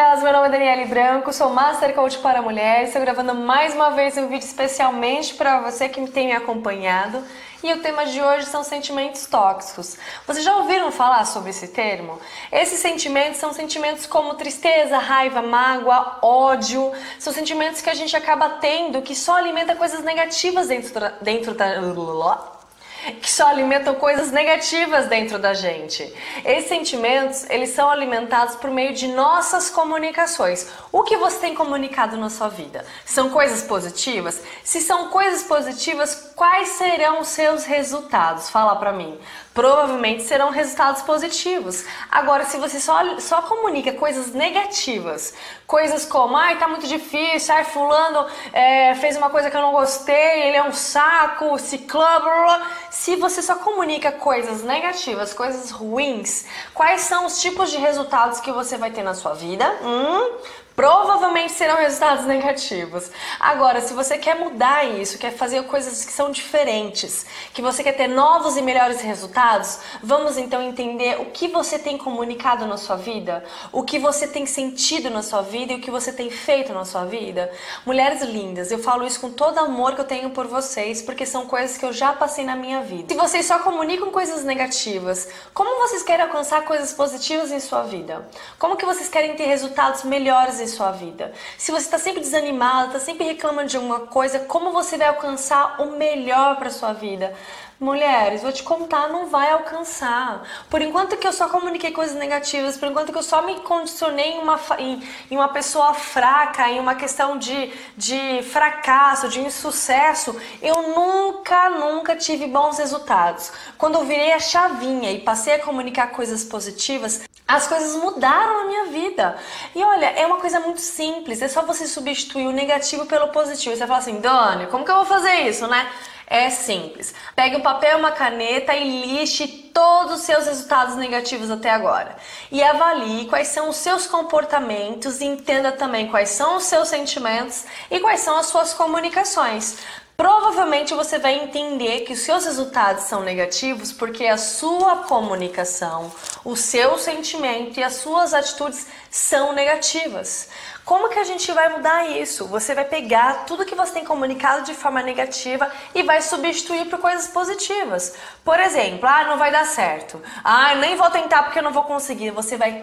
amigas! Meu nome é Daniele Branco, sou Master Coach para Mulheres. Estou gravando mais uma vez um vídeo especialmente para você que tem me acompanhado. E o tema de hoje são sentimentos tóxicos. Vocês já ouviram falar sobre esse termo? Esses sentimentos são sentimentos como tristeza, raiva, mágoa, ódio. São sentimentos que a gente acaba tendo que só alimenta coisas negativas dentro dentro da que só alimentam coisas negativas dentro da gente. Esses sentimentos, eles são alimentados por meio de nossas comunicações. O que você tem comunicado na sua vida? São coisas positivas? Se são coisas positivas, quais serão os seus resultados? Fala para mim provavelmente serão resultados positivos. Agora, se você só, só comunica coisas negativas, coisas como, ai, tá muito difícil, ai, fulano é, fez uma coisa que eu não gostei, ele é um saco, ciclano, se você só comunica coisas negativas, coisas ruins, quais são os tipos de resultados que você vai ter na sua vida? Hum, provavelmente serão resultados negativos. Agora, se você quer mudar isso, quer fazer coisas que são diferentes, que você quer ter novos e melhores resultados, vamos então entender o que você tem comunicado na sua vida, o que você tem sentido na sua vida e o que você tem feito na sua vida. Mulheres lindas, eu falo isso com todo amor que eu tenho por vocês, porque são coisas que eu já passei na minha vida. Se vocês só comunicam coisas negativas, como vocês querem alcançar coisas positivas em sua vida? Como que vocês querem ter resultados melhores em sua vida. Se você está sempre desanimado, está sempre reclamando de alguma coisa, como você vai alcançar o melhor para sua vida? Mulheres, vou te contar, não vai alcançar. Por enquanto que eu só comuniquei coisas negativas, por enquanto que eu só me condicionei em uma, em, em uma pessoa fraca, em uma questão de, de fracasso, de insucesso, eu nunca, nunca tive bons resultados. Quando eu virei a chavinha e passei a comunicar coisas positivas, as coisas mudaram na minha vida. E olha, é uma coisa muito simples, é só você substituir o negativo pelo positivo. Você fala assim, Dani, como que eu vou fazer isso, né? É simples. Pegue um papel e uma caneta e liste todos os seus resultados negativos até agora. E avalie quais são os seus comportamentos e entenda também quais são os seus sentimentos e quais são as suas comunicações. Provavelmente você vai entender que os seus resultados são negativos porque a sua comunicação, o seu sentimento e as suas atitudes são negativas. Como que a gente vai mudar isso? Você vai pegar tudo que você tem comunicado de forma negativa e vai substituir por coisas positivas. Por exemplo, ah, não vai dar certo. Ah, nem vou tentar porque eu não vou conseguir. Você vai,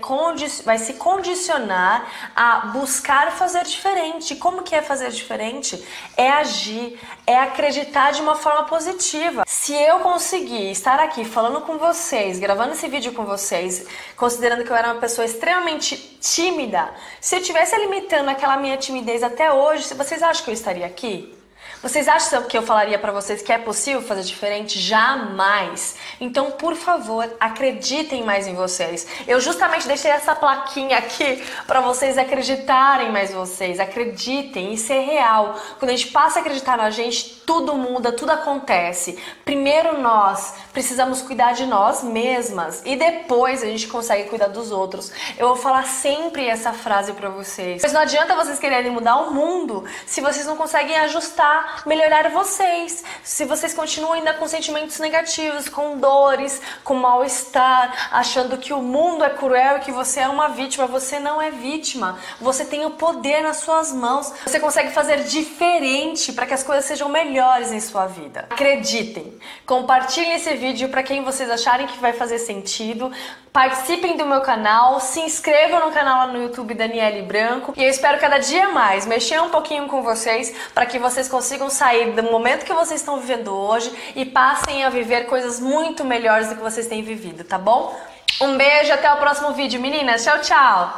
vai se condicionar a buscar fazer diferente. Como que é fazer diferente? É agir, é acreditar de uma forma positiva. Se eu conseguir estar aqui falando com vocês, gravando esse vídeo com vocês, considerando que eu era uma pessoa extremamente tímida, se eu tivesse limitando aquela minha timidez até hoje, vocês acham que eu estaria aqui? Vocês acham que eu falaria para vocês que é possível fazer diferente? Jamais. Então, por favor, acreditem mais em vocês. Eu justamente deixei essa plaquinha aqui para vocês acreditarem mais em vocês. Acreditem, isso é real. Quando a gente passa a acreditar na gente, tudo muda, tudo acontece. Primeiro nós precisamos cuidar de nós mesmas e depois a gente consegue cuidar dos outros. Eu vou falar sempre essa frase para vocês. Mas não adianta vocês quererem mudar o mundo se vocês não conseguem ajustar melhorar vocês. Se vocês continuam ainda com sentimentos negativos, com dores, com mal-estar, achando que o mundo é cruel e que você é uma vítima, você não é vítima. Você tem o poder nas suas mãos. Você consegue fazer diferente para que as coisas sejam melhores em sua vida. Acreditem. Compartilhem esse vídeo para quem vocês acharem que vai fazer sentido. Participem do meu canal, se inscrevam no canal lá no YouTube Daniele Branco e eu espero cada dia mais mexer um pouquinho com vocês para que vocês consigam sair do momento que vocês estão vivendo hoje e passem a viver coisas muito melhores do que vocês têm vivido, tá bom? Um beijo, até o próximo vídeo, meninas. Tchau, tchau!